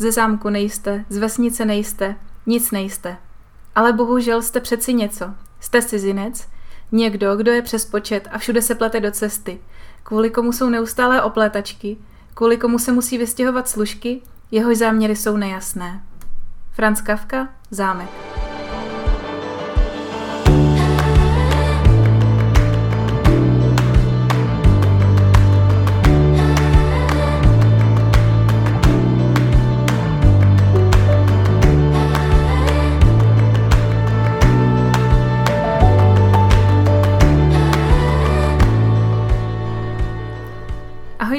Ze zámku nejste, z vesnice nejste, nic nejste. Ale bohužel jste přeci něco. Jste cizinec, někdo, kdo je přes počet a všude se plete do cesty. Kvůli komu jsou neustálé oplétačky, kvůli komu se musí vystěhovat služky, jehož záměry jsou nejasné. Franz Kafka, Zámek.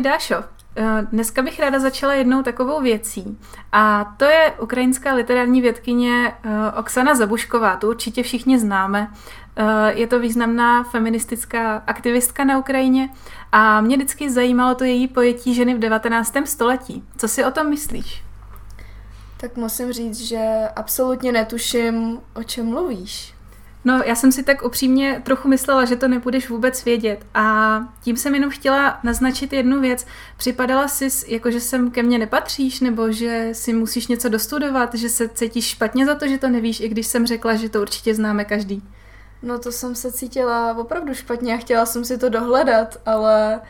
Dášo, eh, Dneska bych ráda začala jednou takovou věcí. A to je ukrajinská literární vědkyně eh, Oksana Zabušková. Tu určitě všichni známe. Eh, je to významná feministická aktivistka na Ukrajině a mě vždycky zajímalo to její pojetí ženy v 19. století. Co si o tom myslíš? Tak musím říct, že absolutně netuším, o čem mluvíš. No, já jsem si tak upřímně trochu myslela, že to nebudeš vůbec vědět a tím jsem jenom chtěla naznačit jednu věc. Připadala jsi, jako že sem ke mně nepatříš, nebo že si musíš něco dostudovat, že se cítíš špatně za to, že to nevíš, i když jsem řekla, že to určitě známe každý. No to jsem se cítila opravdu špatně a chtěla jsem si to dohledat, ale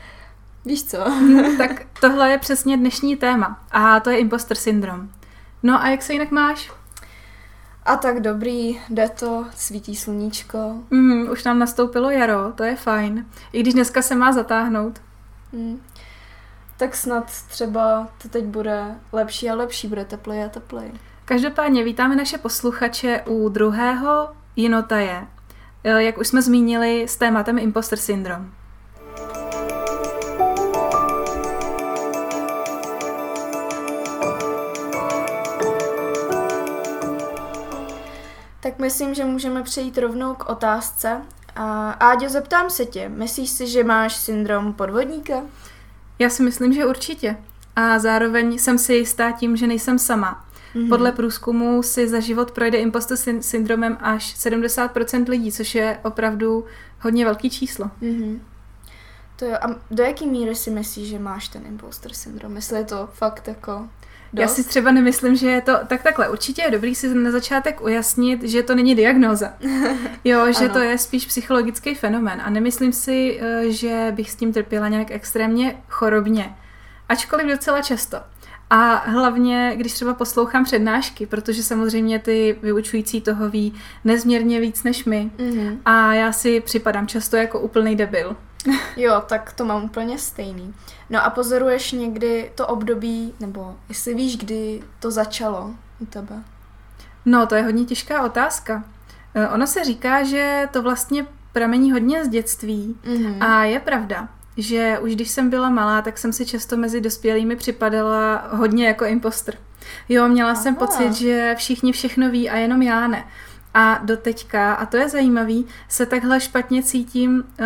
víš co? tak tohle je přesně dnešní téma a to je imposter syndrom. No a jak se jinak máš? A tak dobrý, jde to, svítí sluníčko. Mm, už nám nastoupilo jaro, to je fajn. I když dneska se má zatáhnout. Mm. Tak snad třeba to teď bude lepší a lepší, bude teplej a teplej. Každopádně vítáme naše posluchače u druhého Jinotaje, eh, jak už jsme zmínili s tématem imposter syndrom. Tak myslím, že můžeme přejít rovnou k otázce. A Áďo, zeptám se tě, myslíš si, že máš syndrom podvodníka? Já si myslím, že určitě. A zároveň jsem si jistá tím, že nejsem sama. Mm-hmm. Podle průzkumu si za život projde impostor syndromem až 70% lidí, což je opravdu hodně velký číslo. Mm-hmm. To jo, a do jaký míry si myslíš, že máš ten impostor syndrom? Jestli je to fakt jako Dost? Já si třeba nemyslím, že je to tak takhle. Určitě je dobrý si na začátek ujasnit, že to není diagnóza. Jo, že to je spíš psychologický fenomén. A nemyslím si, eh, že bych s tím trpěla nějak extrémně chorobně. Ačkoliv docela často. A hlavně, když třeba poslouchám přednášky, protože samozřejmě ty vyučující toho ví nezměrně víc než my. Mm-hmm. A já si připadám často jako úplný debil. Jo, tak to mám úplně stejný. No a pozoruješ někdy to období, nebo jestli víš, kdy to začalo u tebe? No, to je hodně těžká otázka. Eh, ono se říká, že to vlastně pramení hodně z dětství mm-hmm. a je pravda, že už když jsem byla malá, tak jsem si často mezi dospělými připadala hodně jako imposter. Jo, měla Aha. jsem pocit, že všichni všechno ví a jenom já ne. A do teďka, a to je zajímavý, se takhle špatně cítím uh,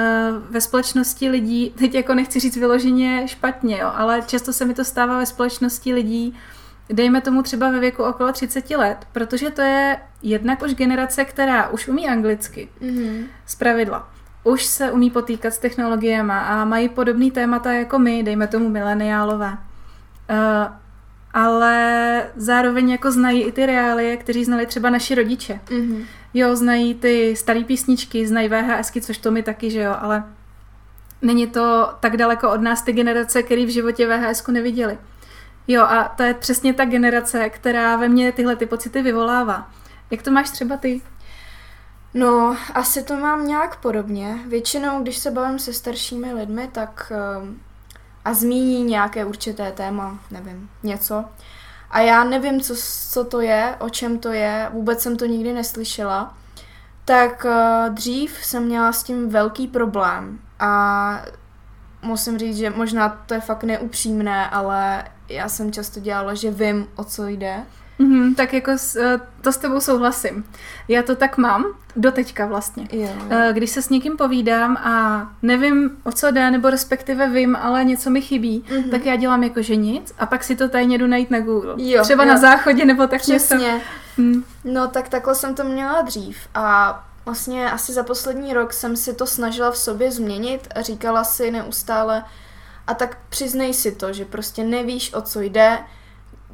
ve společnosti lidí, teď jako nechci říct vyloženě špatně, jo, ale často se mi to stává ve společnosti lidí, dejme tomu třeba ve věku okolo 30 let, protože to je jednak už generace, která už umí anglicky, mm-hmm. z pravidla. Už se umí potýkat s technologiemi a mají podobný témata jako my, dejme tomu mileniálové. Uh, ale zároveň jako znají i ty reálie, kteří znali třeba naši rodiče. Mm-hmm. Jo, znají ty staré písničky, znají VHSky, což to my taky, že jo, ale není to tak daleko od nás ty generace, který v životě VHSku neviděli. Jo, a to je přesně ta generace, která ve mně tyhle ty pocity vyvolává. Jak to máš třeba ty? No, asi to mám nějak podobně. Většinou, když se bavím se staršími lidmi, tak ehm, a zmíní nějaké určité téma, nevím, něco. A já nevím, co, co to je, o čem to je, vůbec jsem to nikdy neslyšela. Tak uh, dřív jsem měla s tím velký problém a musím říct, že možná to je fakt neupřímné, ale já jsem často dělala, že vím, o co jde. Mm-hmm, tak jako s, eh, to s tebou souhlasím. Já to tak mám, do teďka vlastně. Jo. Eh, když se s někým povídám a nevím, o co jde, nebo respektive vím, ale něco mi chybí, mm-hmm. tak já dělám jako že nic a pak si to tady jdu najít na Google. Jo, Třeba jo. na záchodě nebo tak Přesně. něco. Hmm. No tak takhle jsem to měla dřív a vlastně asi za poslední rok jsem si to snažila v sobě změnit a říkala si neustále a tak přiznej si to, že prostě nevíš, o co jde,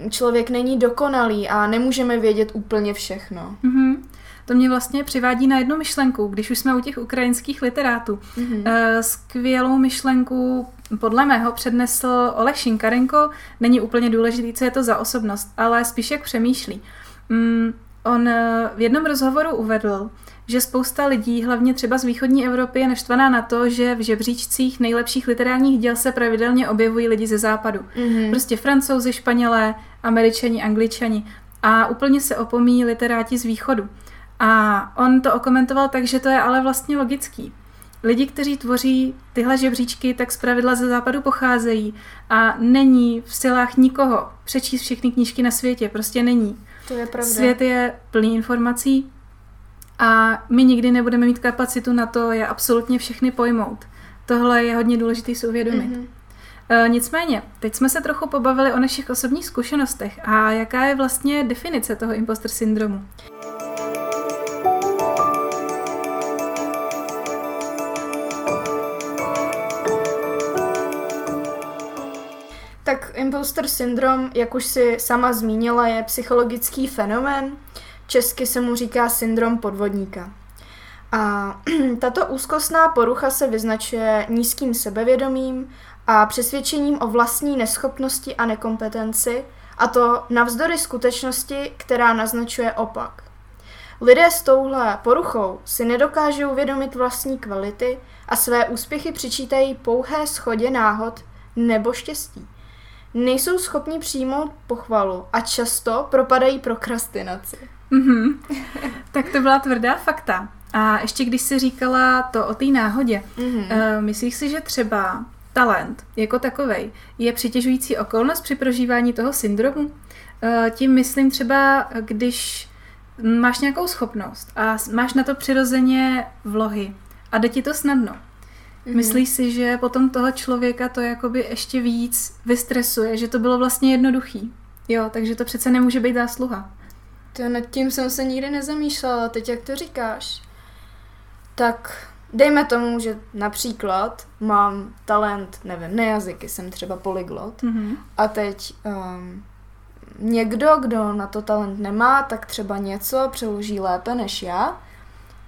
člověk není dokonalý a nemůžeme vědět úplně všechno. Mm-hmm. To mě vlastně přivádí na jednu myšlenku, když už jsme u těch ukrajinských literátů. Mm-hmm. Skvělou myšlenku podle mého přednesl Oleh Šinkarenko. Není úplně důležitý, co je to za osobnost, ale spíš jak přemýšlí. Mm, on eh, v jednom rozhovoru uvedl, že spousta lidí, hlavně třeba z východní Evropy, je naštvaná na to, že v žebříčcích nejlepších literárních děl se pravidelně objevují lidi ze západu. Mm-hmm. Prostě francouzi, španělé, američani, angličani. A úplně se opomíjí literáti z východu. A on to okomentoval tak, že to je ale vlastně logický. Lidi, kteří tvoří tyhle žebříčky, tak pravidla ze západu pocházejí a není v silách nikoho přečíst všechny knížky na světě. Prostě není. To je pravda. Svět je plný informací a my nikdy nebudeme mít kapacitu na to je absolutně všechny pojmout. Tohle je hodně důležité si uvědomit. Mm-hmm. E, nicméně, teď jsme se trochu pobavili o našich osobních zkušenostech a jaká je vlastně definice toho imposter syndromu. Tak imposter syndrom, jak už si sama zmínila, je psychologický fenomén. Česky se mu říká syndrom podvodníka. A tato úzkostná porucha se vyznačuje nízkým sebevědomím a přesvědčením o vlastní neschopnosti a nekompetenci, a to navzdory skutečnosti, která naznačuje opak. Lidé s touhle poruchou si nedokážou uvědomit vlastní kvality a své úspěchy přičítají pouhé schodě náhod nebo štěstí nejsou schopni přijmout pochvalu a často propadají prokrastinaci. Mm-hmm. tak to byla tvrdá fakta. A ještě když jsi říkala to o té náhodě, mm-hmm. uh, myslíš si, že třeba talent jako takovej je přitěžující okolnost při prožívání toho syndromu? Uh, tím myslím třeba, když máš nějakou schopnost a máš na to přirozeně vlohy a jde ti to snadno. Mm-hmm. Myslíš si, že potom toho člověka to jakoby ještě víc vystresuje, že to bylo vlastně jednoduchý? Jo, takže to přece nemůže být zásluha. To nad tím jsem se nikdy nezamýšlela, teď jak to říkáš. Tak dejme tomu, že například mám talent, nevím, nejazyky, jsem třeba polyglot mm-hmm. a teď um, někdo, kdo na to talent nemá, tak třeba něco přeloží lépe než já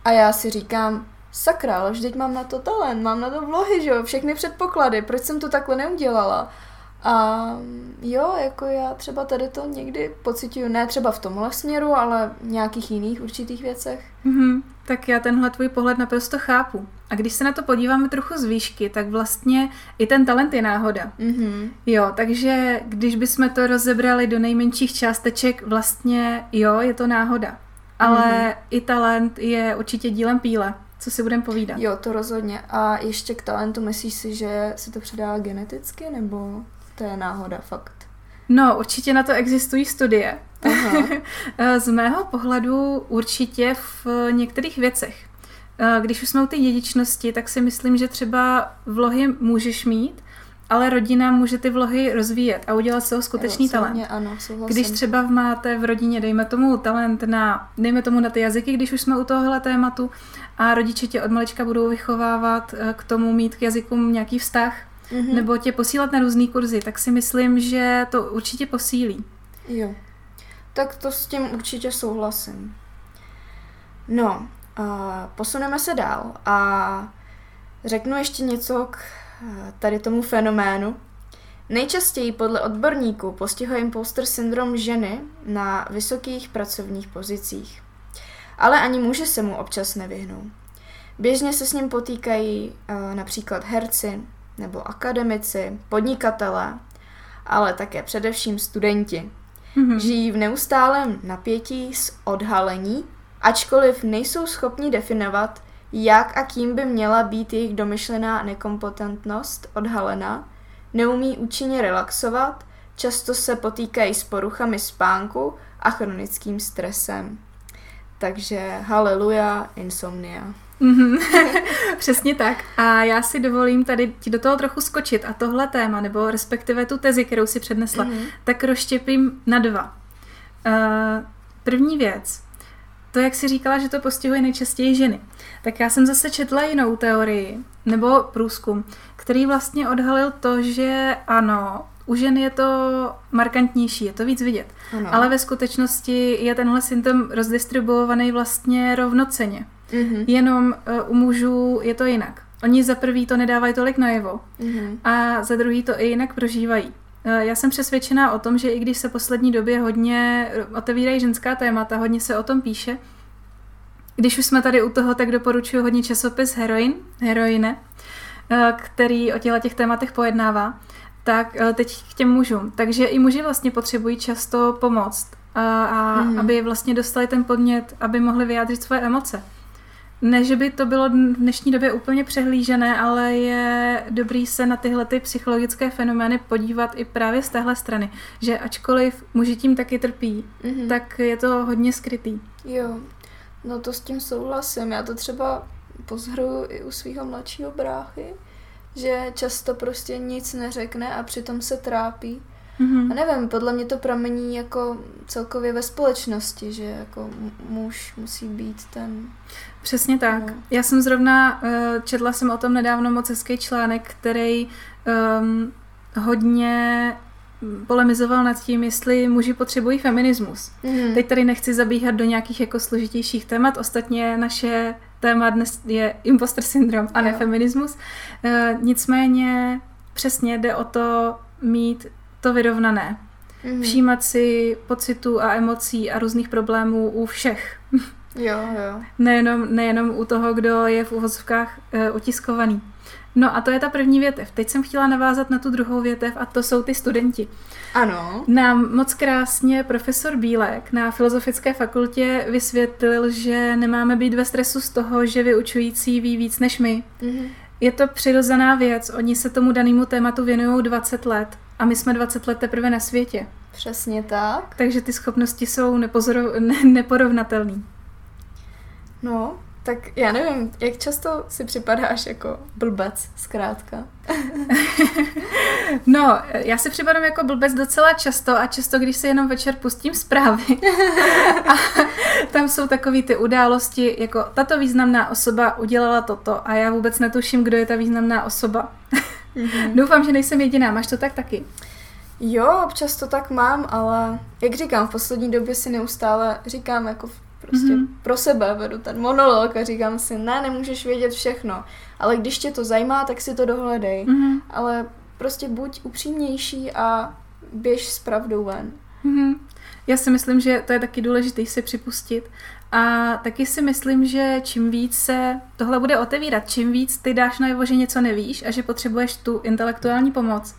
a já si říkám, sakra, ale vždyť mám na to talent, mám na to vlohy, že jo, všechny předpoklady, proč jsem to takhle neudělala? A jo, jako já třeba tady to někdy pocituju, ne třeba v tomhle směru, ale v nějakých jiných určitých věcech. Mm-hmm. Tak já tenhle tvůj pohled naprosto chápu. A když se na to podíváme trochu z výšky, tak vlastně i ten talent je náhoda. Mm-hmm. Jo, takže když bychom to rozebrali do nejmenších částeček, vlastně jo, je to náhoda. Ale mm-hmm. i talent je určitě dílem píle co si budeme povídat. Jo, to rozhodně. A ještě k talentu, myslíš si, že se to předá geneticky, nebo to je náhoda fakt? No, určitě na to existují studie. Aha. Z mého pohledu určitě v některých věcech. Když už jsme u té dědičnosti, tak si myslím, že třeba vlohy můžeš mít, ale rodina může ty vlohy rozvíjet a udělat z toho skutečný jo, talent. Ano, když třeba máte v rodině, dejme tomu talent na, dejme tomu na ty jazyky, když už jsme u tohohle tématu, a rodiče tě od malička budou vychovávat eh, k tomu mít k jazykům nějaký vztah, mm-hmm. nebo tě posílat na různé kurzy, tak si myslím, že to určitě posílí. Jo. Tak to s tím určitě souhlasím. No, a posuneme se dál a řeknu ještě něco k eh, tady tomu fenoménu. Nejčastěji podle odborníků postihuje imposter syndrom ženy na vysokých pracovních pozicích ale ani muži se mu občas nevyhnou. Běžně se s ním potýkají uh, například herci nebo akademici, podnikatelé, ale také především studenti. Mm-hmm. Žijí v neustálém napětí z odhalení, ačkoliv nejsou schopni definovat, jak a kým by měla být jejich domyšlená nekompetentnost odhalena, neumí účinně relaxovat, často se potýkají s poruchami spánku a chronickým stresem. Takže haleluja, insomnia. Mm-hmm. Přesně tak. A já si dovolím tady ti do toho trochu skočit a tohle téma, nebo respektive tu tezi, kterou si přednesla, mm-hmm. tak rozštěpím na dva. Uh, první věc. To, jak si říkala, že to postihuje nejčastěji ženy. Tak já jsem zase četla jinou teorii, nebo průzkum, který vlastně odhalil to, že ano, U žen je to markantnější, je to víc vidět. Ano. Ale ve skutečnosti je tenhle symptom rozdistribuovaný vlastně rovnoceně. Mm-hmm. Jenom uh, u mužů je to jinak. Oni za prvý to nedávají tolik najevo mm-hmm. a za druhý to i jinak prožívají. Uh, já jsem přesvědčená o tom, že i když se poslední době hodně otevírají ženská témata, hodně se o tom píše, když už jsme tady u toho, tak doporučuji hodně časopis Heroin, Heroine, eh, který o těchto těch tématech pojednává, tak eh, teď k těm mužům. Takže i muži vlastně potřebují často pomoc a, a mm. aby vlastně dostali ten podnět, aby mohli vyjádřit svoje emoce. Ne, že by to bylo v dnešní době úplně přehlížené, ale je dobrý se na tyhle ty psychologické fenomény podívat i právě z téhle strany. Že ačkoliv muži tím taky trpí, mm-hmm. tak je to hodně skrytý. Jo, No to s tím souhlasím. Já to třeba pozhruju i u svého mladšího bráchy, že často prostě nic neřekne a přitom se trápí. Mm-hmm. A nevím, podle mě to pramení jako celkově ve společnosti, že jako muž musí být ten... Přesně tak. No. Já jsem zrovna, uh, četla jsem o tom nedávno moc hezký článek, který um, hodně polemizoval nad tím, jestli muži potřebují feminismus. Mm. Teď tady nechci zabíhat do nějakých jako složitějších témat, ostatně naše téma dnes je imposter syndrom a ne jo. feminismus. E, nicméně přesně jde o to mít to vyrovnané. Mm. Všímat si pocitů a emocí a různých problémů u všech. Jo, jo. Nejenom, nejenom u toho, kdo je v uvozovkách e, utiskovaný. No a to je ta první větev. Teď jsem chtěla navázat na tu druhou větev a to jsou ty studenti. Ano. Nám moc krásně profesor Bílek na Filozofické fakultě vysvětlil, že nemáme být ve stresu z toho, že vyučující ví víc než my. Mm-hmm. Je to přirozená věc, oni se tomu danému tématu věnují 20 let a my jsme 20 let teprve na světě. Přesně tak. Takže ty schopnosti jsou nepozoro- ne- neporovnatelné. No, tak já nevím, jak často si připadáš jako blbec, zkrátka? no, já si připadám jako blbec docela často a často, když si jenom večer pustím zprávy a tam jsou takové ty události, jako tato významná osoba udělala toto a já vůbec netuším, kdo je ta významná osoba. mm-hmm. Doufám, že nejsem jediná. Máš to tak taky? Jo, občas to tak mám, ale jak říkám, v poslední době si neustále říkám jako Prostě mm-hmm. pro sebe vedu ten monolog a říkám si, ne, nemůžeš vědět všechno, ale když tě to zajímá, tak si to dohledej. Mm-hmm. Ale prostě buď upřímnější a běž s pravdou ven. Mm-hmm. Já si myslím, že to je taky důležité si připustit. A taky si myslím, že čím víc se tohle bude otevírat, čím víc ty dáš najevo, že něco nevíš a že potřebuješ tu intelektuální pomoc,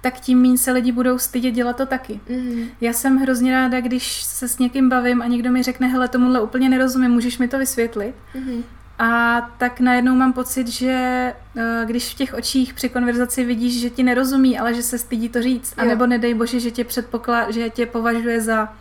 tak tím méně se lidi budou stydět dělat to taky. Mm-hmm. Já jsem hrozně ráda, když se s někým bavím a někdo mi řekne, hele, tomuhle úplně nerozumím, můžeš mi to vysvětlit? Mm-hmm. A tak najednou mám pocit, že eh, když v těch očích při konverzaci vidíš, že ti nerozumí, ale že se stydí to říct, jo. anebo nedej bože, že tě předpoklad, že tě považuje za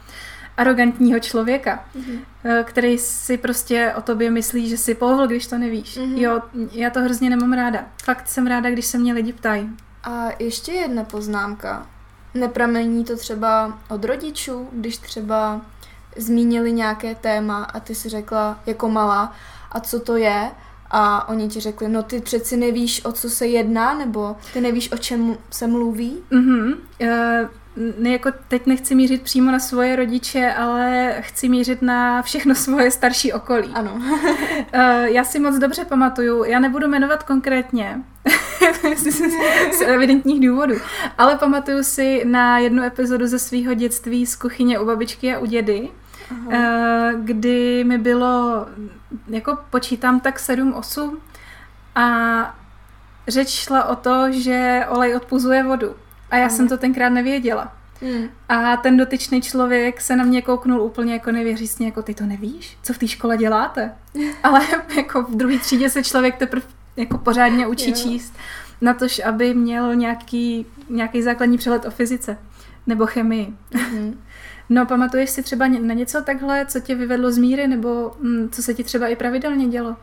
arrogantního člověka, mm-hmm. který si prostě o tobě myslí, že si pohl, když to nevíš. Mm-hmm. Jo, já to hrozně nemám ráda. Fakt jsem ráda, když se mě lidi ptají. A ještě jedna poznámka. Nepramení to třeba od rodičů, když třeba zmínili nějaké téma a ty si řekla jako malá, a co to je? A oni ti řekli, no ty přeci nevíš, o co se jedná, nebo ty nevíš, o čem se mluví? Mhm. Uh, ne, jako teď nechci mířit přímo na svoje rodiče, ale chci mířit na všechno svoje starší okolí. Ano. uh, já si moc dobře pamatuju, já nebudu jmenovat konkrétně, z evidentních důvodů, ale pamatuju si na jednu epizodu ze svého dětství z kuchyně u babičky a u dědy, Aha. Uh, kdy mi bylo, jako počítám tak 7-8 a řeč šla o to, že olej odpuzuje vodu. A já jsem to tenkrát nevěděla. Hmm. A ten dotyčný člověk se na mě kouknul úplně jako nevěřícně, jako ty to nevíš? Co v té škole děláte? Ale jako v druhé třídě se člověk teprve jako pořádně učí jo. číst na tož, aby měl nějaký, nějaký základní přehled o fyzice nebo chemii. Mm-hmm. No, pamatuješ si třeba na něco takhle, co tě vyvedlo z míry, nebo hm, co se ti třeba i pravidelně dělo?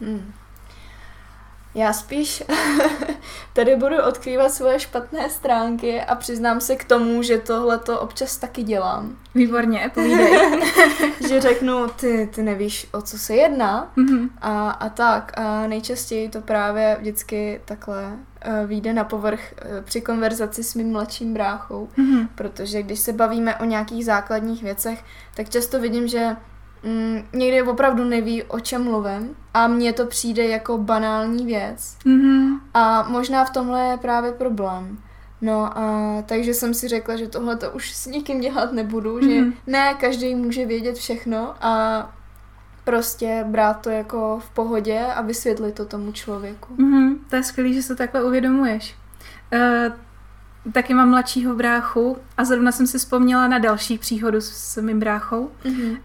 Mm. Já spíš tady budu odkrývat svoje špatné stránky a přiznám se k tomu, že tohle to občas taky dělám. Výborně, povídej. že řeknu, ty, ty nevíš, o co se jedná mm-hmm. a, a tak. A nejčastěji to právě vždycky takhle uh, vyjde na povrch uh, při konverzaci s mým mladším bráchou, mm-hmm. protože když se bavíme o nějakých základních věcech, tak často vidím, že mm, někdy opravdu neví, o čem mluvím a mně to přijde jako banální věc. Mm-hmm. A možná v tomhle je právě problém. No a takže jsem si řekla, že tohle to už s nikým dělat nebudu, mm-hmm. že ne každý může vědět všechno a prostě brát to jako v pohodě a vysvětlit to tomu člověku. Mm-hmm, to je skvělé, že se takhle uvědomuješ. Uh, taky mám mladšího bráchu a zrovna jsem si vzpomněla na další příhodu s, mým bráchou, mm-hmm.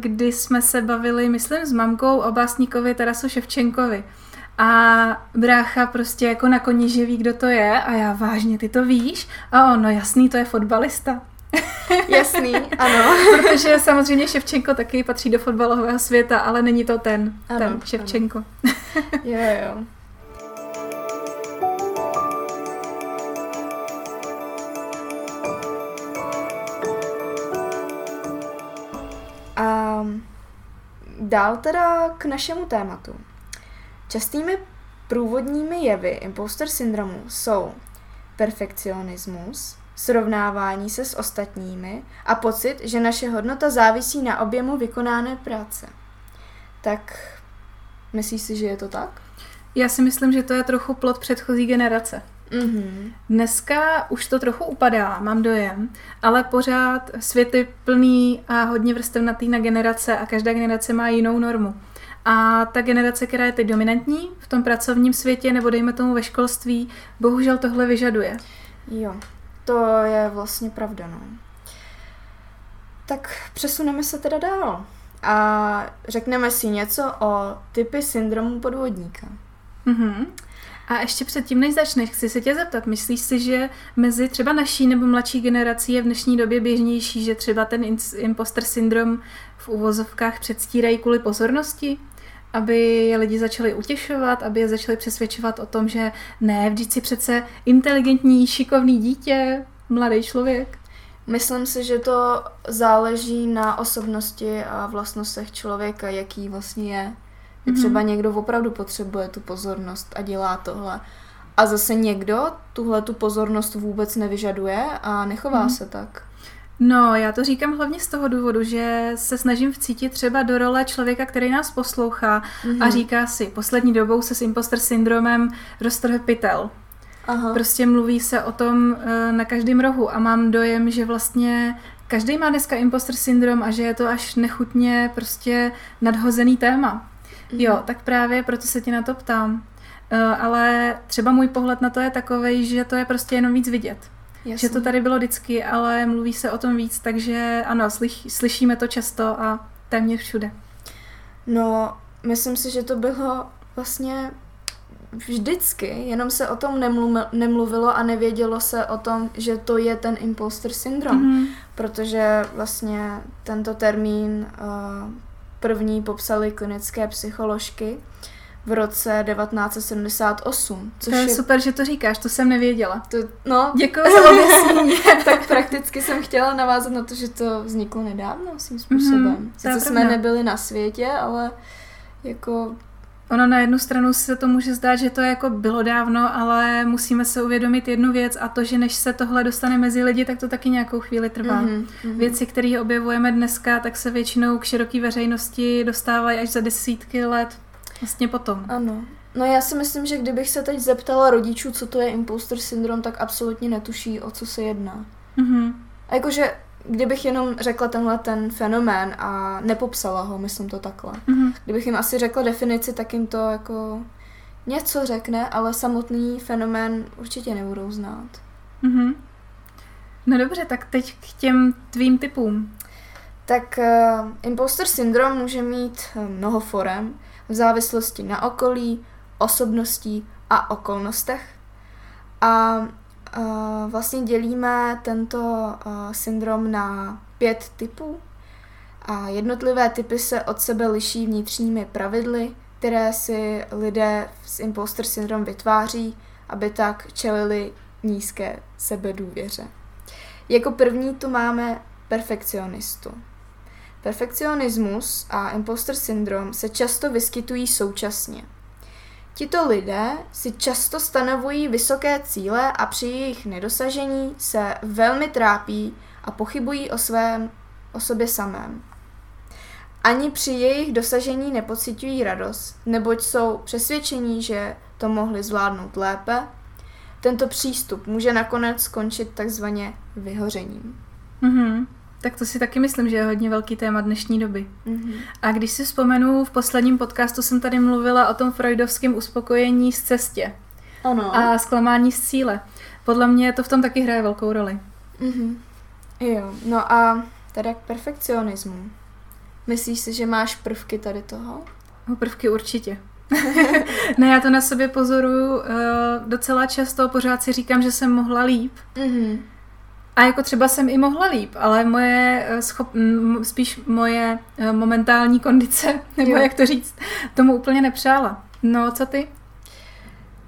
kdy jsme se bavili, myslím, s mamkou o básníkovi Tarasu Ševčenkovi. A brácha prostě jako na koni živí, kdo to je a já vážně, ty to víš? A on, no jasný, to je fotbalista. Jasný, ano. Protože samozřejmě Ševčenko taky patří do fotbalového světa, ale není to ten, ano, ten Ševčenko. Ano. jo, jo. A dál teda k našemu tématu. Častými průvodními jevy imposter syndromu jsou perfekcionismus, srovnávání se s ostatními a pocit, že naše hodnota závisí na objemu vykonané práce. Tak myslíš si, že je to tak? Já si myslím, že to je trochu plot předchozí generace. Mm-hmm. Dneska už to trochu upadá, mám dojem, ale pořád svět je plný a hodně vrstevnatý na generace a každá generace má jinou normu. A ta generace, která je teď dominantní v tom pracovním světě, nebo dejme tomu ve školství, bohužel tohle vyžaduje. Jo, to je vlastně pravda, no. Tak přesuneme se teda dál a řekneme si něco o typy syndromu podvodníka. Mm-hmm. A ještě předtím, než začneš, chci se tě zeptat, myslíš si, že mezi třeba naší nebo mladší generací je v dnešní době běžnější, že třeba ten imposter syndrom v uvozovkách předstírají kvůli pozornosti? aby je lidi začali utěšovat, aby je začali přesvědčovat o tom, že ne, vždyť si přece inteligentní, šikovný dítě, mladý člověk. Myslím si, že to záleží na osobnosti a vlastnostech člověka, jaký vlastně je. Mm-hmm. Třeba někdo opravdu potřebuje tu pozornost a dělá tohle. A zase někdo tuhle tu pozornost vůbec nevyžaduje a nechová mm-hmm. se tak. No, já to říkám hlavně z toho důvodu, že se snažím vcítit třeba do role člověka, který nás poslouchá mm-hmm. a mhm. říká si, poslední dobou se s imposter syndromem roztrhl pytel. Aha. Prostě mluví se o tom uh, na každém rohu a mám dojem, že vlastně každý má dneska imposter syndrom a že je to až nechutně prostě nadhozený téma. Jo, tak právě proto se ti na to ptám. Uh, ale třeba můj pohled na to je takový, že to je prostě jenom víc vidět. Jasně. Že to tady bylo vždycky, ale mluví se o tom víc, takže ano, slyš, slyšíme to často a téměř všude. No, myslím si, že to bylo vlastně vždycky, jenom se o tom nemluvilo a nevědělo se o tom, že to je ten imposter syndrom, mm-hmm. protože vlastně tento termín uh, první popsali klinické psycholožky v roce 1978. Což to je, je super, že to říkáš, to jsem nevěděla. To, no, děkuji za objasnění. tak prakticky jsem chtěla navázat na to, že to vzniklo nedávno svým způsobem. Mm-hmm, Sice jsme nebyli na světě, ale jako Ono na jednu stranu se to může zdát, že to jako bylo dávno, ale musíme se uvědomit jednu věc a to, že než se tohle dostane mezi lidi, tak to taky nějakou chvíli trvá. Mm-hmm. Věci, které objevujeme dneska, tak se většinou k široké veřejnosti dostávají až za desítky let vlastně potom. Ano. No já si myslím, že kdybych se teď zeptala rodičů, co to je imposter syndrom, tak absolutně netuší, o co se jedná. Mm-hmm. A jakože kdybych jenom řekla tenhle ten fenomén a nepopsala ho, myslím to takhle. Mm-hmm. Kdybych jim asi řekla definici, tak jim to jako něco řekne, ale samotný fenomén určitě nebudou znát. Mm-hmm. No dobře, tak teď k těm tvým typům. Tak uh, imposter syndrom může mít uh, mnoho forem v závislosti na okolí, osobností a okolnostech. A vlastně dělíme tento uh, syndrom na pět typů. A jednotlivé typy se od sebe liší vnitřními pravidly, které si lidé s imposter syndrom vytváří, aby tak čelili nízké sebedůvěře. Jako první tu máme perfekcionistu. Perfekcionismus a imposter syndrom se často vyskytují současně. Tito lidé si často stanovují vysoké cíle a při jejich nedosažení se velmi trápí a pochybují o svém, o sobě samém. Ani při jejich dosažení nepocitují radost, neboť jsou přesvědčení, že to mohli zvládnout lépe. Tento přístup může nakonec skončit takzvaně vyhořením. Mm-hmm. Tak to si taky myslím, že je hodně velký téma dnešní doby. Mm-hmm. A když si vzpomenu, v posledním podcastu jsem tady mluvila o tom freudovském uspokojení z cestě. Ano. A zklamání z cíle. Podle mě to v tom taky hraje velkou roli. Mm-hmm. Jo, no a teda k perfekcionismu. Myslíš si, že máš prvky tady toho? No, prvky určitě. ne, já to na sobě pozoruju uh, docela často, pořád si říkám, že jsem mohla líp. Mm-hmm. A jako třeba jsem i mohla líp, ale moje eh, schop, spíš moje eh, momentální kondice, nebo jo. jak to říct, tomu úplně nepřála. No, co ty?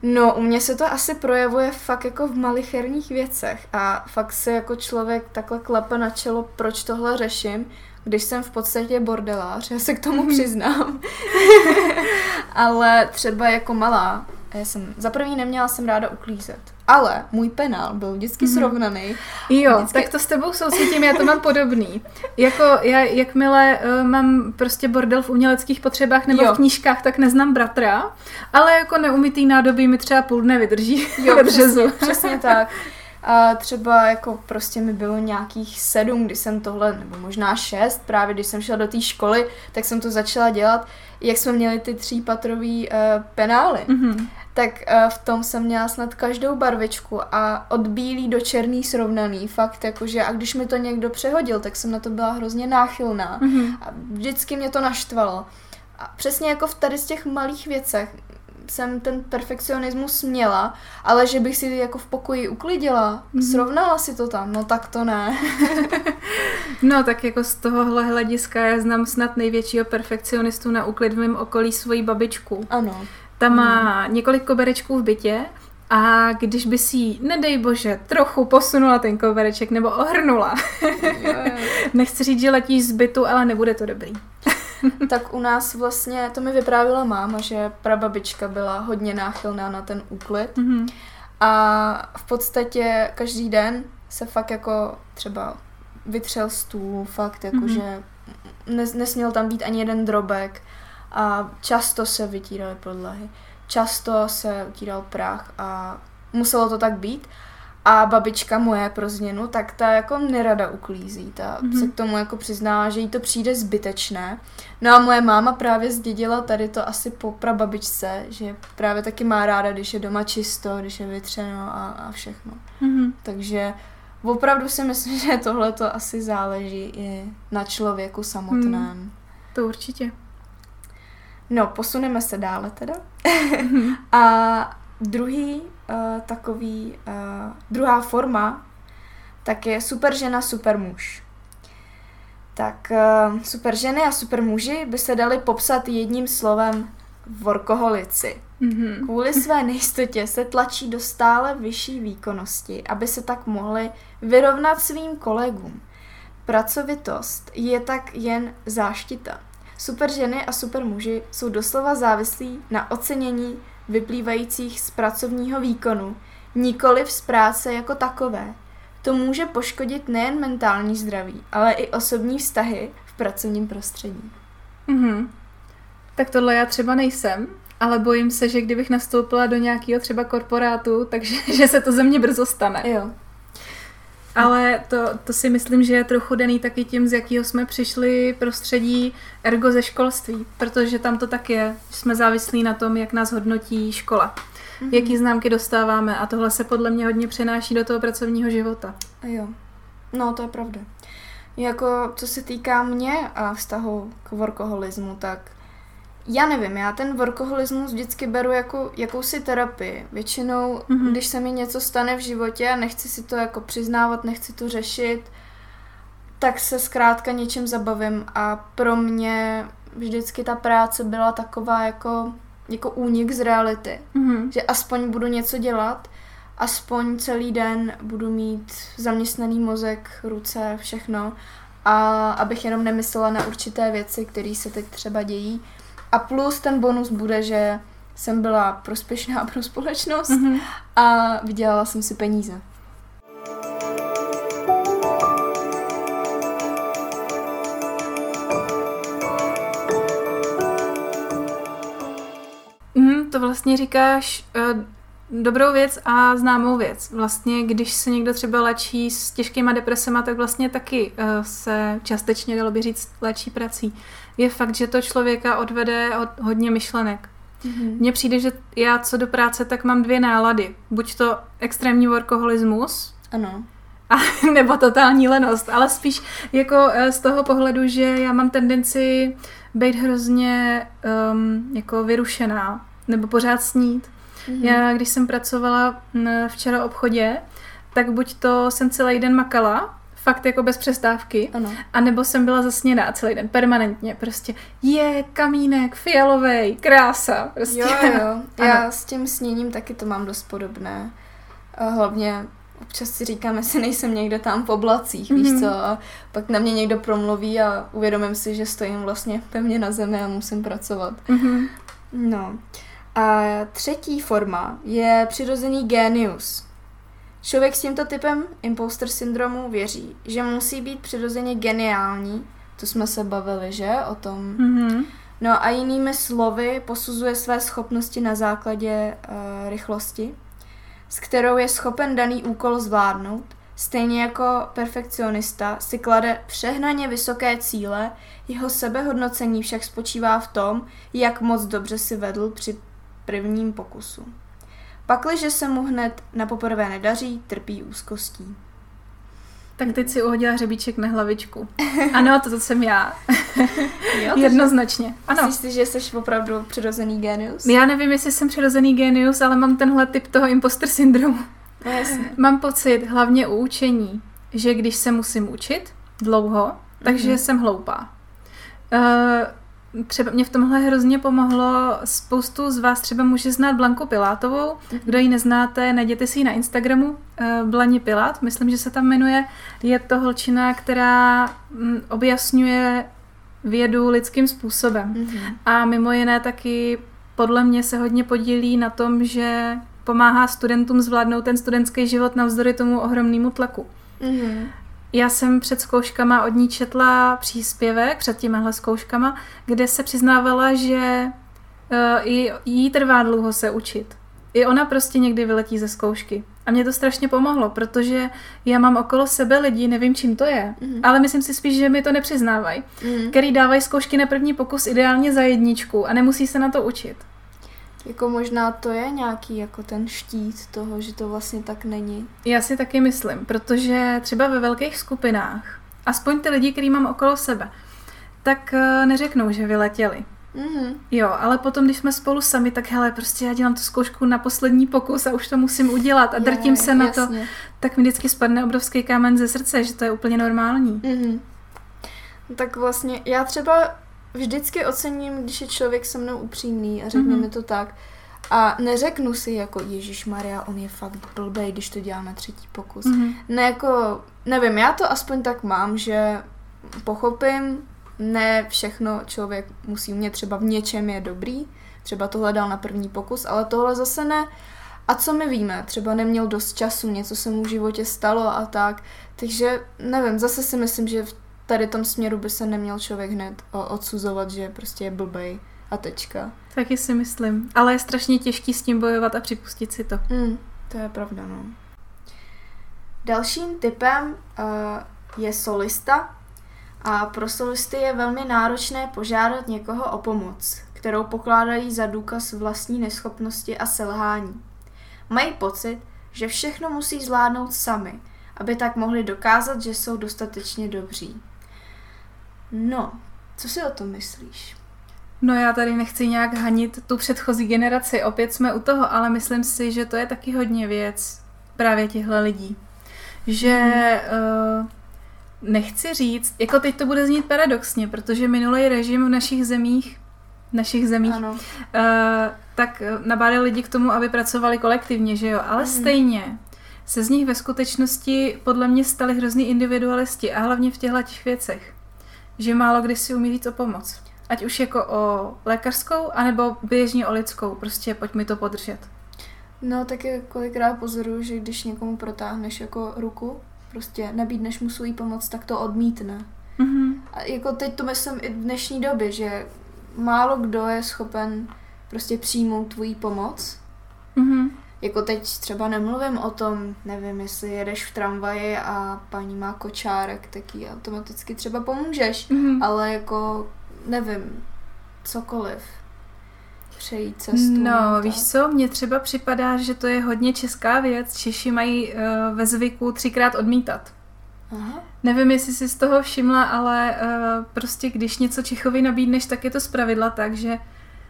No, u mě se to asi projevuje fakt jako v malicherních věcech a fakt se jako člověk takhle klepe na čelo, proč tohle řeším, když jsem v podstatě bordelář, já se k tomu mhm. přiznám. Ale třeba jako malá, já jsem, za první neměla jsem ráda uklízet. Ale můj penál byl vždycky mm-hmm. srovnaný. Jo, vždycky... tak to s tebou soucítím, já to mám podobný. Jako já, jakmile uh, mám prostě bordel v uměleckých potřebách nebo jo. v knížkách, tak neznám bratra, ale jako neumytý nádobí mi třeba půl dne vydrží jo, ve přesně, přesně tak. A třeba jako prostě mi bylo nějakých sedm, když jsem tohle, nebo možná šest, právě když jsem šla do té školy, tak jsem to začala dělat, jak jsme měli ty třípatrový uh, penály. Mm-hmm tak uh, v tom jsem měla snad každou barvičku a od bílý do černý srovnaný, fakt jakože a když mi to někdo přehodil, tak jsem na to byla hrozně náchylná mm-hmm. a vždycky mě to naštvalo. A přesně jako v tady z těch malých věcech jsem ten perfekcionismus měla, ale že bych si jako v pokoji uklidila, mm-hmm. srovnala si to tam, no tak to ne. no tak jako z tohohle hlediska já znám snad největšího perfekcionistu na úklid v mém okolí svoji babičku. Ano. Ta má hmm. několik koberečků v bytě a když by si, nedej bože, trochu posunula ten kobereček nebo ohrnula, nechci říct, že letíš z bytu, ale nebude to dobrý. tak u nás vlastně, to mi vyprávila máma, že prababička byla hodně náchylná na ten úklid mm-hmm. a v podstatě každý den se fakt jako třeba vytřel stůl, fakt jako, mm-hmm. že nes, nesměl tam být ani jeden drobek a často se vytíraly podlahy, často se utíral prach a muselo to tak být. A babička moje pro změnu, tak ta jako nerada uklízí. Ta mm-hmm. se k tomu jako přizná, že jí to přijde zbytečné. No a moje máma právě zdědila tady to asi po prababičce, že právě taky má ráda, když je doma čisto, když je vytřeno a, a všechno. Mm-hmm. Takže opravdu si myslím, že tohle to asi záleží i na člověku samotném. Mm, to určitě. No, posuneme se dále teda. a druhý uh, takový, uh, druhá forma, tak je super žena, super muž. Tak uh, super ženy a super muži by se dali popsat jedním slovem workoholici. Mm-hmm. Kvůli své nejistotě se tlačí do stále vyšší výkonnosti, aby se tak mohli vyrovnat svým kolegům. Pracovitost je tak jen záštita. Super ženy a super muži jsou doslova závislí na ocenění vyplývajících z pracovního výkonu, nikoli z práce jako takové. To může poškodit nejen mentální zdraví, ale i osobní vztahy v pracovním prostředí. Mhm. Tak tohle já třeba nejsem, ale bojím se, že kdybych nastoupila do nějakého třeba korporátu, takže že se to ze mě brzo stane. Jo. Ale to, to si myslím, že je trochu daný taky tím, z jakého jsme přišli prostředí ergo ze školství, protože tam to tak je. Jsme závislí na tom, jak nás hodnotí škola. Mm-hmm. Jaký známky dostáváme a tohle se podle mě hodně přenáší do toho pracovního života. Jo, no to je pravda. Jako co se týká mě a vztahu k workoholismu, tak já nevím, já ten workoholismus vždycky beru jako jakousi terapii. Většinou, mm-hmm. když se mi něco stane v životě a nechci si to jako přiznávat, nechci to řešit, tak se zkrátka něčím zabavím a pro mě vždycky ta práce byla taková jako, jako únik z reality. Mm-hmm. Že aspoň budu něco dělat, aspoň celý den budu mít zaměstnaný mozek, ruce, všechno a abych jenom nemyslela na určité věci, které se teď třeba dějí a plus ten bonus bude, že jsem byla prospěšná pro společnost mm-hmm. a vydělala jsem si peníze. Mm, to vlastně říkáš uh, dobrou věc a známou věc. Vlastně, když se někdo třeba léčí s těžkýma depresema, tak vlastně taky uh, se částečně, dalo by říct, léčí prací. Je fakt, že to člověka odvede od hodně myšlenek. Mm-hmm. Mně přijde, že já co do práce, tak mám dvě nálady. Buď to extrémní workoholismus, ano. A, nebo totální lenost, ale spíš jako eh, z toho pohledu, že já mám tendenci být hrozně um, jako vyrušená, nebo pořád snít. Mm-hmm. Já, když jsem pracovala včera v obchodě, tak buď to jsem celý den makala, fakt jako bez přestávky. Ano. A nebo jsem byla zasněná celý den, permanentně. Prostě je kamínek, fialový, krása. Prostě. Jo, jo. Já s tím sněním taky to mám dost podobné. Hlavně občas si říkám, jestli nejsem někde tam v oblacích, mm-hmm. víš mhm. co, a pak na mě někdo promluví a uvědomím si, že stojím vlastně pevně na zemi a musím pracovat. Mm-hmm. No. A třetí forma je přirozený genius. Člověk s tímto typem imposter syndromu věří, že musí být přirozeně geniální, to jsme se bavili, že, o tom. Mm-hmm. No a jinými slovy posuzuje své schopnosti na základě uh, rychlosti, s kterou je schopen daný úkol zvládnout, stejně jako perfekcionista si klade přehnaně vysoké cíle, jeho sebehodnocení však spočívá v tom, jak moc dobře si vedl při prvním pokusu. Pakliže se mu hned na poprvé nedaří, trpí úzkostí. Tak teď si uhodila hřebíček na hlavičku. Ano, to, to jsem já. jo, Jednoznačně. Ano. Myslíš si, že jsi opravdu přirozený genius? Já nevím, jestli jsem přirozený genius, ale mám tenhle typ toho imposter syndromu. No, jasně. Mám pocit, hlavně u učení, že když se musím učit dlouho, takže mm-hmm. jsem hloupá. Uh, třeba mě v tomhle hrozně pomohlo, spoustu z vás třeba může znát Blanku Pilátovou, kdo ji neznáte, najděte si ji na Instagramu, eh, Blani Pilát, myslím, že se tam jmenuje, je to holčina, která mm, objasňuje vědu lidským způsobem. Mm-hmm. A mimo jiné taky podle mě se hodně podílí na tom, že pomáhá studentům zvládnout ten studentský život navzdory tomu ohromnému tlaku. Mm-hmm. Já jsem před zkouškama od ní četla příspěvek, před těmihle zkouškama, kde se přiznávala, že uh, jí trvá dlouho se učit. I ona prostě někdy vyletí ze zkoušky. A mě to strašně pomohlo, protože já mám okolo sebe lidi, nevím čím to je, mm-hmm. ale myslím si spíš, že mi to nepřiznávají, mm-hmm. který dávají zkoušky na první pokus ideálně za jedničku a nemusí se na to učit. Jako možná to je nějaký jako ten štít toho, že to vlastně tak není. Já si taky myslím, protože třeba ve velkých skupinách, aspoň ty lidi, který mám okolo sebe, tak eh, neřeknou, že vyletěli. Mm-hmm. Jo, ale potom, když jsme spolu sami, tak hele, prostě já dělám tu zkoušku na poslední pokus a už to musím udělat a drtím je, se na jasně. to, tak mi vždycky spadne obrovský kámen ze srdce, že to je úplně normální. Mm-hmm. Tak vlastně já třeba vždycky ocením, když je člověk se mnou upřímný a řekne mm-hmm. mi to tak. A neřeknu si jako Ježíš Maria, on je fakt blbej, když to dělá na třetí pokus. Mm-hmm. Ne jako, nevím, já to aspoň tak mám, že pochopím, ne všechno člověk musí umět, třeba v něčem je dobrý, třeba tohle dal na první pokus, ale tohle zase ne. A co my víme? Třeba neměl dost času, něco se mu v životě stalo a tak. Takže nevím, zase si myslím, že v tady tom směru by se neměl člověk hned odsuzovat, že prostě je blbej a tečka. Taky si myslím. Ale je strašně těžký s tím bojovat a připustit si to. Mm, to je pravda, no. Dalším typem uh, je solista. A pro solisty je velmi náročné požádat někoho o pomoc, kterou pokládají za důkaz vlastní neschopnosti a selhání. Mají pocit, že všechno musí zvládnout sami, aby tak mohli dokázat, že jsou dostatečně dobří. No, co si o tom myslíš? No já tady nechci nějak hanit tu předchozí generaci, opět jsme u toho, ale myslím si, že to je taky hodně věc právě těchto lidí. Že uh, nechci říct, jako teď to bude znít paradoxně, protože minulý režim v našich zemích, v našich zemích, ano. Uh, tak nabádal lidi k tomu, aby pracovali kolektivně, že jo, ale mm. stejně se z nich ve skutečnosti podle mě stali hrozný individualisti a hlavně v těchto těch věcech že málo kdy si umí říct o pomoc. ať už jako o lékařskou, anebo běžně o lidskou, prostě pojď mi to podržet. No, tak je kolikrát pozoruju, že když někomu protáhneš jako ruku, prostě nabídneš mu svůj pomoc, tak to odmítne. Mm-hmm. A jako teď to myslím i v dnešní době, že málo kdo je schopen prostě přijmout tvoji pomoc. Mm-hmm. Jako teď třeba nemluvím o tom, nevím, jestli jedeš v tramvaji a paní má kočárek, tak jí automaticky třeba pomůžeš, mm-hmm. ale jako nevím, cokoliv přejít cestu. No, víš co, mně třeba připadá, že to je hodně česká věc. Češi mají uh, ve zvyku třikrát odmítat. Aha. Nevím, jestli jsi z toho všimla, ale uh, prostě když něco Čechovi nabídneš, tak je to zpravidla tak, že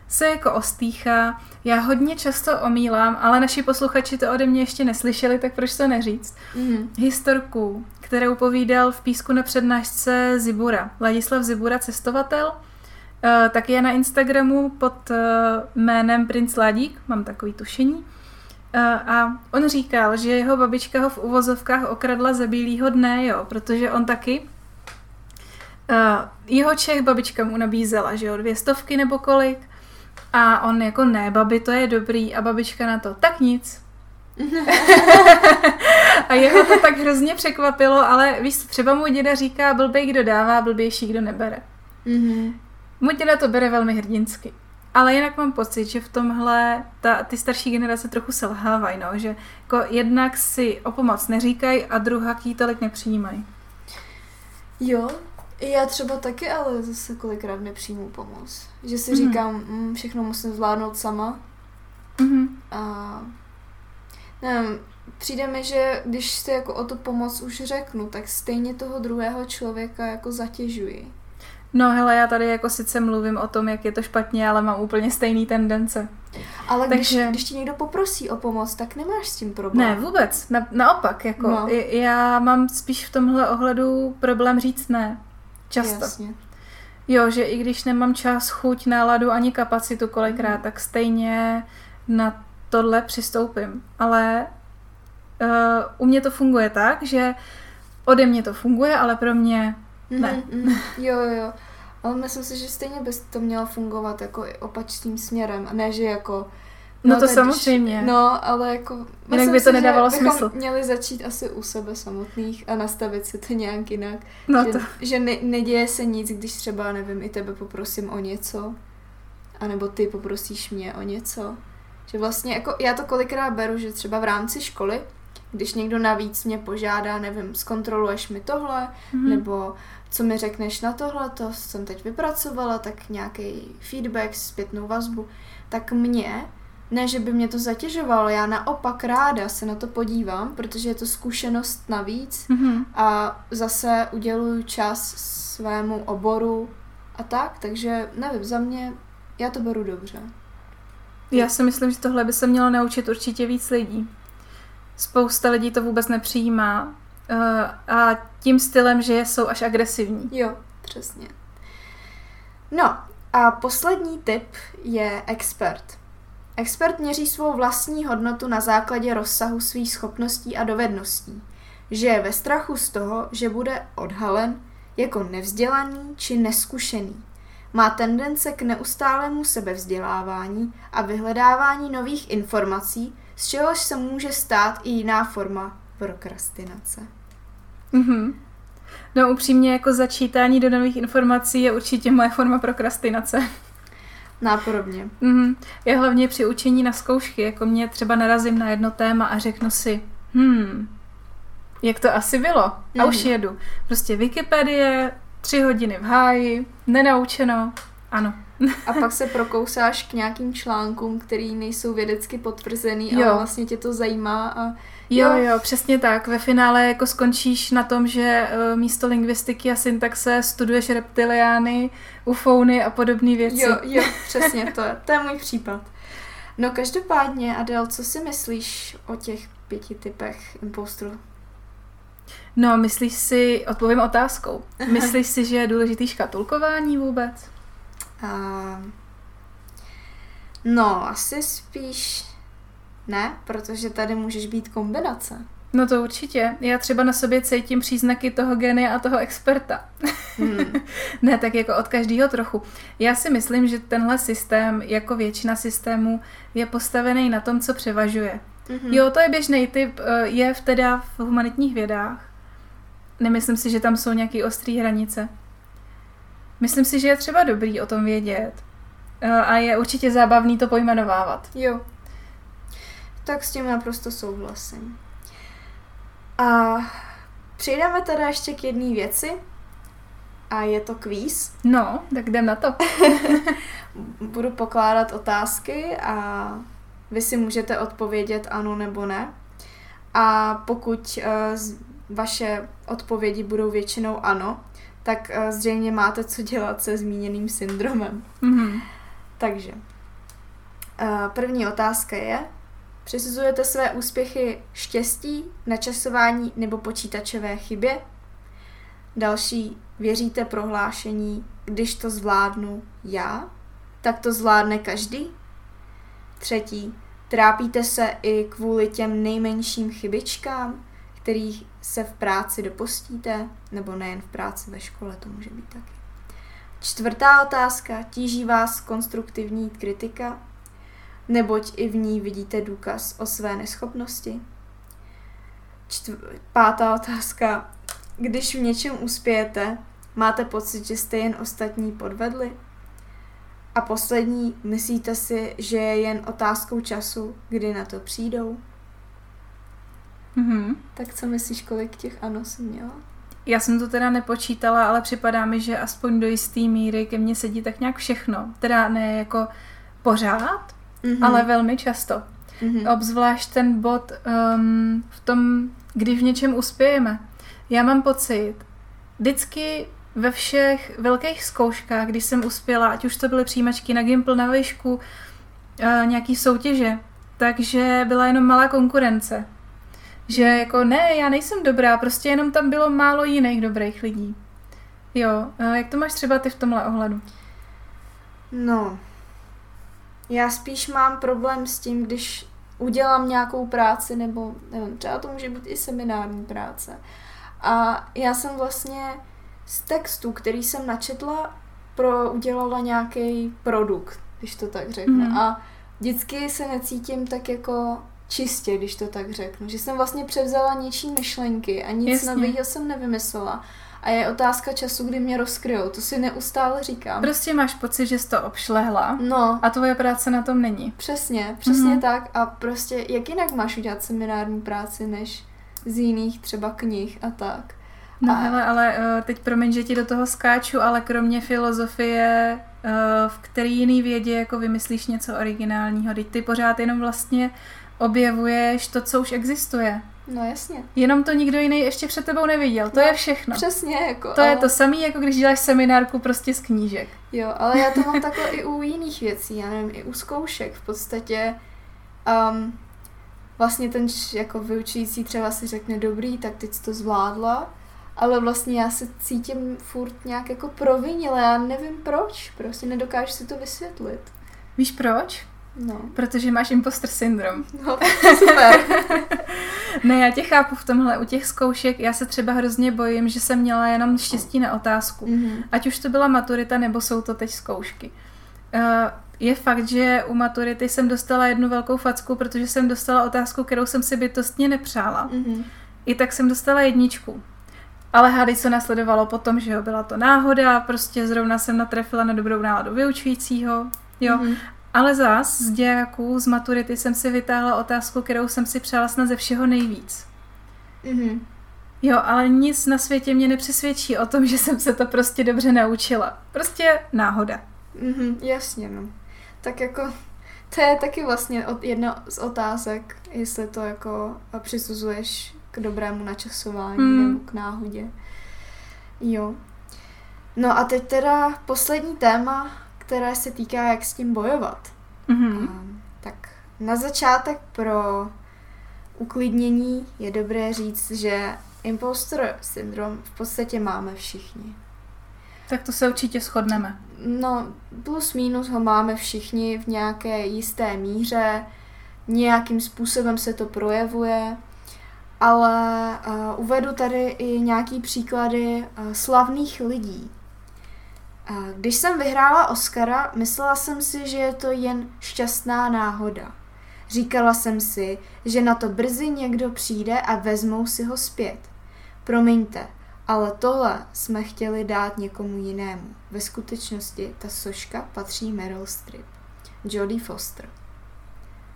se jako ostýchá. Já hodně často omílám, ale naši posluchači to ode mě ještě neslyšeli, tak proč to neříct? Mm. Historku, kterou povídal v Písku na přednášce Zibura. Ladislav Zibura, cestovatel, uh, tak je na Instagramu pod uh, jménem Prince Ladík, mám takový tušení. Uh, a on říkal, že jeho babička ho v uvozovkách okradla za bílýho dne, jo, protože on taky jeho Čech babička mu nabízela, že jo, dvě stovky nebo kolik a on jako ne, babi, to je dobrý a babička na to, tak nic. a jeho to tak hrozně překvapilo, ale víš, třeba můj děda říká, blbej kdo dává, blbější kdo nebere. Mm-hmm. Můj děda to bere velmi hrdinsky. Ale jinak mám pocit, že v tomhle ta, ty starší generace trochu selhávají, no, že jako jednak si o pomoc neříkají a druhá ji tolik nepřijímají. Jo, já třeba taky, ale zase kolikrát nepřijmu pomoc. Že si mm-hmm. říkám, mm, všechno musím zvládnout sama. Mm-hmm. A nevím, přijde mi, že když si jako o tu pomoc už řeknu, tak stejně toho druhého člověka jako zatěžuji. No hele, já tady jako sice mluvím o tom, jak je to špatně, ale mám úplně stejný tendence. Ale Takže... když, když ti někdo poprosí o pomoc, tak nemáš s tím problém. Ne, vůbec. Na, naopak, jako no. já mám spíš v tomhle ohledu problém říct ne. Často. Jasně. Jo, že i když nemám čas, chuť, náladu ani kapacitu kolikrát, mm. tak stejně na tohle přistoupím. Ale uh, u mě to funguje tak, že ode mě to funguje, ale pro mě ne. Mm, mm, jo, jo, jo. Ale myslím si, že stejně by to mělo fungovat jako opačným směrem. A ne, že jako No, no to samozřejmě. No, ale jako... Jinak by to nedávalo že smysl. měli začít asi u sebe samotných a nastavit si to nějak jinak. No že, to. že ne, neděje se nic, když třeba, nevím, i tebe poprosím o něco, anebo ty poprosíš mě o něco. Že vlastně, jako já to kolikrát beru, že třeba v rámci školy, když někdo navíc mě požádá, nevím, zkontroluješ mi tohle, mm-hmm. nebo co mi řekneš na tohle, to jsem teď vypracovala, tak nějaký feedback, zpětnou vazbu, tak mě ne, že by mě to zatěžovalo, já naopak ráda se na to podívám, protože je to zkušenost navíc mm-hmm. a zase uděluju čas svému oboru a tak, takže nevím, za mě já to beru dobře. Já si myslím, že tohle by se mělo naučit určitě víc lidí. Spousta lidí to vůbec nepřijímá uh, a tím stylem, že jsou až agresivní. Jo, přesně. No a poslední tip je expert. Expert měří svou vlastní hodnotu na základě rozsahu svých schopností a dovedností. Že je ve strachu z toho, že bude odhalen jako nevzdělaný či neskušený. Má tendence k neustálému sebevzdělávání a vyhledávání nových informací, z čehož se může stát i jiná forma prokrastinace. Mm-hmm. No upřímně jako začítání do nových informací je určitě moje forma prokrastinace. Nápodobně. Mm-hmm. Já hlavně při učení na zkoušky, jako mě třeba narazím na jedno téma a řeknu si, hmm, jak to asi bylo? Mm-hmm. A už mhm. jedu. Prostě Wikipedie, tři hodiny v háji, nenaučeno, ano. a pak se prokousáš k nějakým článkům, který nejsou vědecky potvrzený, jo. ale vlastně tě to zajímá a Jo, jo, přesně tak. Ve finále jako skončíš na tom, že uh, místo lingvistiky a syntaxe studuješ reptiliány, ufouny a podobné věci. Jo, jo, přesně to je. To je můj případ. No každopádně, Adel, co si myslíš o těch pěti typech impostrů? No, myslíš si, odpovím otázkou, myslíš si, že je důležitý škatulkování vůbec? Uh, no, asi spíš ne, protože tady můžeš být kombinace. No to určitě. Já třeba na sobě cítím příznaky toho genia a toho experta. Hmm. ne, tak jako od každého trochu. Já si myslím, že tenhle systém, jako většina systémů, je postavený na tom, co převažuje. Mm-hmm. Jo, to je běžný typ, eh, je v teda v humanitních vědách. Nemyslím si, že tam jsou nějaké ostré hranice. Myslím si, že je třeba dobrý o tom vědět. Eh, a je určitě zábavný to pojmenovávat. Jo. Tak s tím naprosto souhlasím. A přejdeme teda ještě k jedné věci. A je to kvíz. No, tak jdem na to. Budu pokládat otázky a vy si můžete odpovědět ano nebo ne. A pokud uh, vaše odpovědi budou většinou ano, tak uh, zřejmě máte co dělat se zmíněným syndromem. Mm-hmm. Takže, uh, první otázka je, přisuzujete své úspěchy štěstí, načasování nebo počítačové chybě? Další, věříte prohlášení, když to zvládnu já, tak to zvládne každý? Třetí, trápíte se i kvůli těm nejmenším chybičkám, kterých se v práci dopustíte, nebo nejen v práci, ve škole to může být taky. Čtvrtá otázka, tíží vás konstruktivní kritika, neboť i v ní vidíte důkaz o své neschopnosti. Čtv- pátá otázka, když v něčem uspějete, máte pocit, že jste jen ostatní podvedli? A poslední, myslíte si, že je jen otázkou času, kdy na to přijdou? Mm-hmm. Tak co myslíš, kolik těch ano jsem měla? Já jsem to teda nepočítala, ale připadá mi, že aspoň do jisté míry ke mně sedí tak nějak všechno. Teda ne jako pořád, mm-hmm. ale velmi často. Mm-hmm. Obzvlášť ten bod um, v tom, kdy v něčem uspějeme. Já mám pocit, vždycky ve všech velkých zkouškách, když jsem uspěla, ať už to byly přijímačky na Gimple, na výšku, uh, nějaký soutěže, takže byla jenom malá konkurence. Že jako ne, já nejsem dobrá, prostě jenom tam bylo málo jiných dobrých lidí. Jo, uh, jak to máš třeba ty v tomhle ohledu? No, já spíš mám problém s tím, když udělám nějakou práci, nebo nevím, třeba to může být i seminární práce. A já jsem vlastně z textu, který jsem načetla, pro, udělala nějaký produkt, když to tak řeknu. Mm. A vždycky se necítím tak jako čistě, když to tak řeknu. Že jsem vlastně převzala něčí myšlenky a nic nového jsem nevymyslela. A je otázka času, kdy mě rozkryjou. To si neustále říkám. Prostě máš pocit, že jsi to obšlehla no. a tvoje práce na tom není. Přesně, přesně mm-hmm. tak. A prostě jak jinak máš udělat seminární práci, než z jiných třeba knih a tak. No a... hele, ale uh, teď promiň, že ti do toho skáču, ale kromě filozofie, uh, v který jiný vědě jako vymyslíš něco originálního, teď ty pořád jenom vlastně objevuješ to, co už existuje. No jasně. Jenom to nikdo jiný ještě před tebou neviděl. To no, je všechno. Přesně. Jako, to ale... je to samé, jako když děláš seminárku prostě z knížek. Jo, ale já to mám takhle i u jiných věcí, já nevím, i u zkoušek. V podstatě um, vlastně ten jako vyučující třeba si řekne dobrý, tak teď to zvládla, ale vlastně já se cítím furt nějak jako provinile, já nevím proč, prostě nedokážu si to vysvětlit. Víš proč? No. Protože máš imposter syndrom. No, super. ne, já tě chápu v tomhle. U těch zkoušek já se třeba hrozně bojím, že jsem měla jenom štěstí na otázku. Mm-hmm. Ať už to byla maturita, nebo jsou to teď zkoušky. Uh, je fakt, že u maturity jsem dostala jednu velkou facku, protože jsem dostala otázku, kterou jsem si bytostně nepřála. Mm-hmm. I tak jsem dostala jedničku. Ale hádej, co nasledovalo potom, že jo, byla to náhoda, prostě zrovna jsem natrefila na dobrou náladu vyučujícího, jo. Mm-hmm. Ale zás z dějáků, z maturity jsem si vytáhla otázku, kterou jsem si přála snad ze všeho nejvíc. Mm-hmm. Jo, ale nic na světě mě nepřesvědčí o tom, že jsem se to prostě dobře naučila. Prostě náhoda. Mm-hmm, jasně, no. Tak jako, to je taky vlastně jedna z otázek, jestli to jako přisuzuješ k dobrému načasování mm. nebo k náhodě. Jo. No a teď teda poslední téma, které se týká, jak s tím bojovat. Mm-hmm. A, tak na začátek pro uklidnění je dobré říct, že impostor syndrom v podstatě máme všichni. Tak to se určitě shodneme. No, plus minus ho máme všichni v nějaké jisté míře, nějakým způsobem se to projevuje, ale uh, uvedu tady i nějaký příklady uh, slavných lidí, Když jsem vyhrála Oscara, myslela jsem si, že je to jen šťastná náhoda. Říkala jsem si, že na to brzy někdo přijde a vezmou si ho zpět. Promiňte, ale tohle jsme chtěli dát někomu jinému. Ve skutečnosti ta soška patří Meryl Streep. Jodie Foster.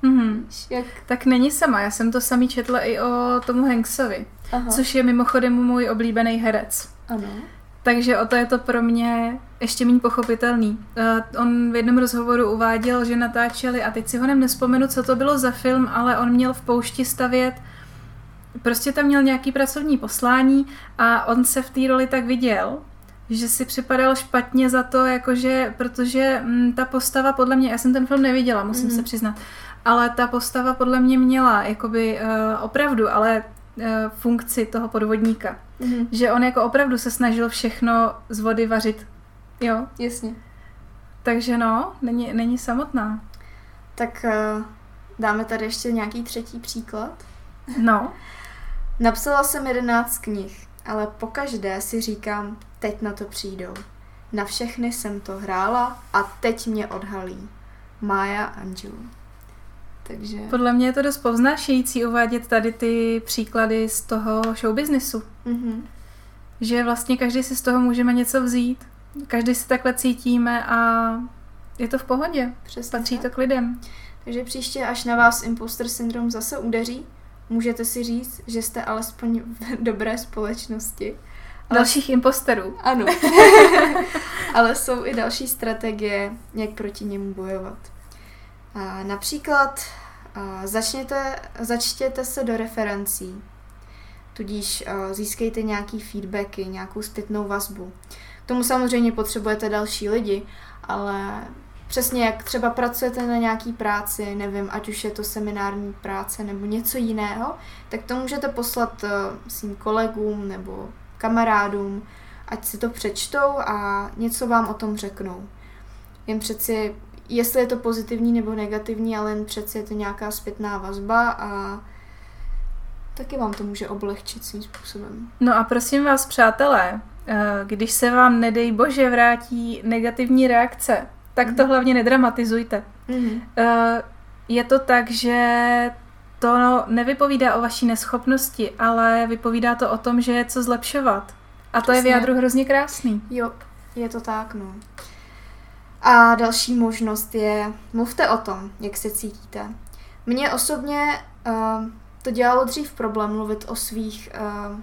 Mm-hmm. Jak... Tak není sama, já jsem to samý četla i o tomu Hanksovi, Aha. což je mimochodem můj oblíbený herec. Ano. Takže o to je to pro mě ještě méně pochopitelný. Uh, on v jednom rozhovoru uváděl, že natáčeli, a teď si ho nem nespomenu, co to bylo za film, ale on měl v poušti stavět prostě tam měl nějaký pracovní poslání a on se v té roli tak viděl, že si připadal špatně za to, jakože, protože m, mm, ta postava podle mě, já jsem ten film neviděla, musím mm. se přiznat, ale ta postava podle mě měla jakoby uh, opravdu, ale uh, funkci toho podvodníka. Mm. Že on jako opravdu se snažil všechno z vody vařit. Jo? Jasně. Takže no, není, není samotná. Tak uh, dáme tady ještě nějaký třetí příklad. No. Napsala jsem jedenáct knih, ale pokaždé si říkám, teď na to přijdou. Na všechny jsem to hrála a teď mě odhalí. Mája Angelou. Takže... Podle mě je to dost povznášející uvádět tady ty příklady z toho showbiznisu. Mm-hmm. Že vlastně každý si z toho můžeme něco vzít. Každý si takhle cítíme a je to v pohodě. Přesně Patří tak. to k lidem. Takže příště, až na vás imposter syndrom zase udeří, můžete si říct, že jste alespoň v dobré společnosti. Ale... Dalších imposterů. Ano. Ale jsou i další strategie, jak proti němu bojovat. Například začněte, začtěte se do referencí, tudíž získejte nějaký feedbacky, nějakou zpětnou vazbu. K tomu samozřejmě potřebujete další lidi, ale přesně jak třeba pracujete na nějaký práci, nevím, ať už je to seminární práce nebo něco jiného, tak to můžete poslat svým kolegům nebo kamarádům, ať si to přečtou a něco vám o tom řeknou. Jen přeci, jestli je to pozitivní nebo negativní, ale jen přeci je to nějaká zpětná vazba a taky vám to může oblehčit svým způsobem. No a prosím vás, přátelé, eh, když se vám, nedej bože, vrátí negativní reakce, tak to hlavně nedramatizujte. Mm-hmm. Je to tak, že to nevypovídá o vaší neschopnosti, ale vypovídá to o tom, že je co zlepšovat. A to Přesně. je v jádru hrozně krásný. Jo, je to tak, no. A další možnost je, mluvte o tom, jak se cítíte. Mně osobně uh, to dělalo dřív problém mluvit o svých uh,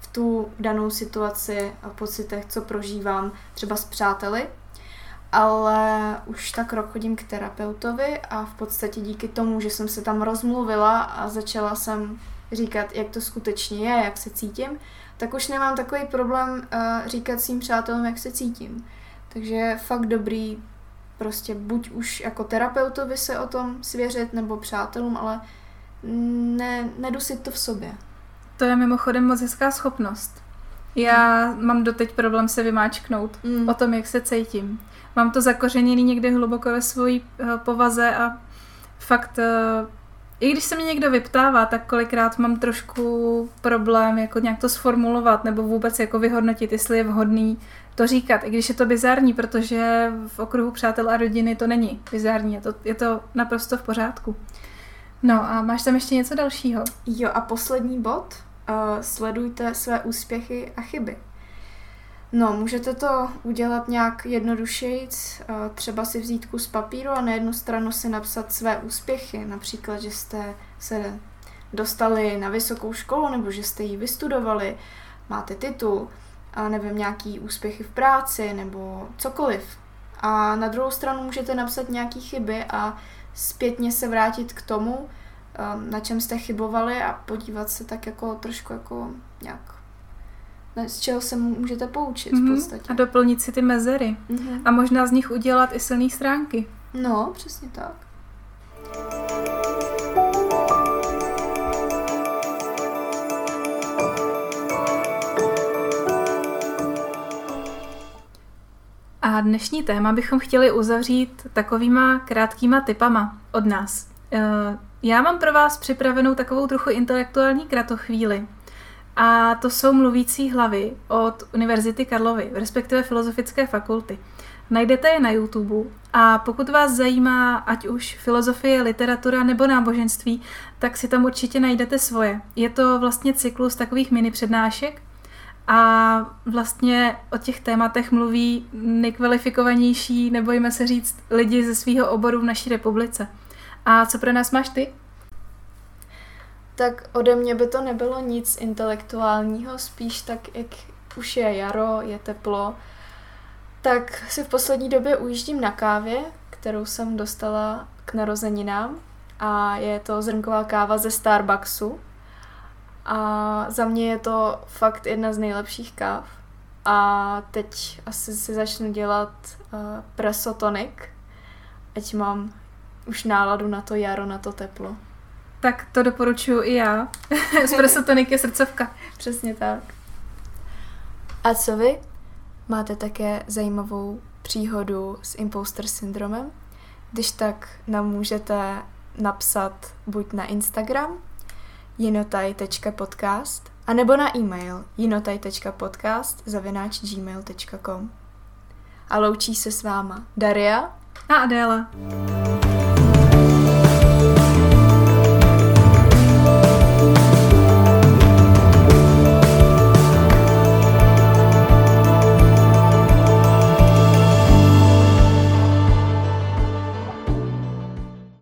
v tu danou situaci a pocitech, co prožívám třeba s přáteli, ale už tak rok chodím k terapeutovi a v podstatě díky tomu, že jsem se tam rozmluvila a začala jsem říkat, jak to skutečně je, jak se cítím, tak už nemám takový problém uh, říkat svým přátelům, jak se cítím. Takže je fakt dobrý prostě buď už jako terapeutovi se o tom svěřit, nebo přátelům, ale ne, nedusit to v sobě. To je mimochodem moc hezká schopnost. Já mám doteď problém se vymáčknout mm. o tom, jak se cítím mám to zakořeněný někde hluboko ve své uh, povaze a fakt, uh, i když se mě někdo vyptává, tak kolikrát mám trošku problém jako nějak to sformulovat nebo vůbec jako vyhodnotit, jestli je vhodný to říkat, i když je to bizární, protože v okruhu přátel a rodiny to není bizární, je to, je to naprosto v pořádku. No a máš tam ještě něco dalšího? Jo a poslední bod, uh, sledujte své úspěchy a chyby. No, můžete to udělat nějak jednodušejc, eh, třeba si vzít kus papíru a na jednu stranu si napsat své úspěchy, například, že jste se dostali na vysokou školu nebo že jste ji vystudovali, máte titul, a nevím, nějaký úspěchy v práci nebo cokoliv. A na druhou stranu můžete napsat nějaké chyby a zpětně se vrátit k tomu, eh, na čem jste chybovali a podívat se tak jako trošku jako nějak z čeho se můžete poučit mm-hmm. v mhm. podstatě. A doplnit si ty mezery. Mm-hmm. A možná z nich udělat i silné stránky. No, přesně tak. A dnešní téma bychom chtěli uzavřít takovýma krátkýma typama od nás. Eh, já mám pro vás připravenou takovou trochu intelektuální kratochvíli, A to jsou mluvící hlavy od Univerzity Karlovy, respektive Filozofické fakulty. Najdete je na YouTube a pokud vás zajímá ať už filozofie, literatura nebo náboženství, tak si tam určitě najdete svoje. Je to vlastně cyklus takových mini přednášek a vlastně o těch tématech mluví nejkvalifikovanější, nebojíme se říct, lidi ze svého oboru v naší republice. A co pro nás máš ty? Tak ode mě by to nebylo nic intelektuálního, spíš tak, jak už je jaro, je teplo, tak si v poslední době ujíždím na kávě, kterou jsem dostala k narozeninám a je to zrnková káva ze Starbucksu. A za mě je to fakt jedna z nejlepších káv. A teď asi si začnu dělat uh, presso tonic, ať mám už náladu na to jaro, na to teplo. Tak to doporučuji i já. Espresso tonic je srdcovka. Přesně tak. A co vy? Máte také zajímavou příhodu s imposter syndromem? Když tak nám můžete napsat buď na Instagram jinotaj.podcast a nebo na e-mail jinotaj.podcast zavináč gmail.com A loučí se s váma Daria a Adéla.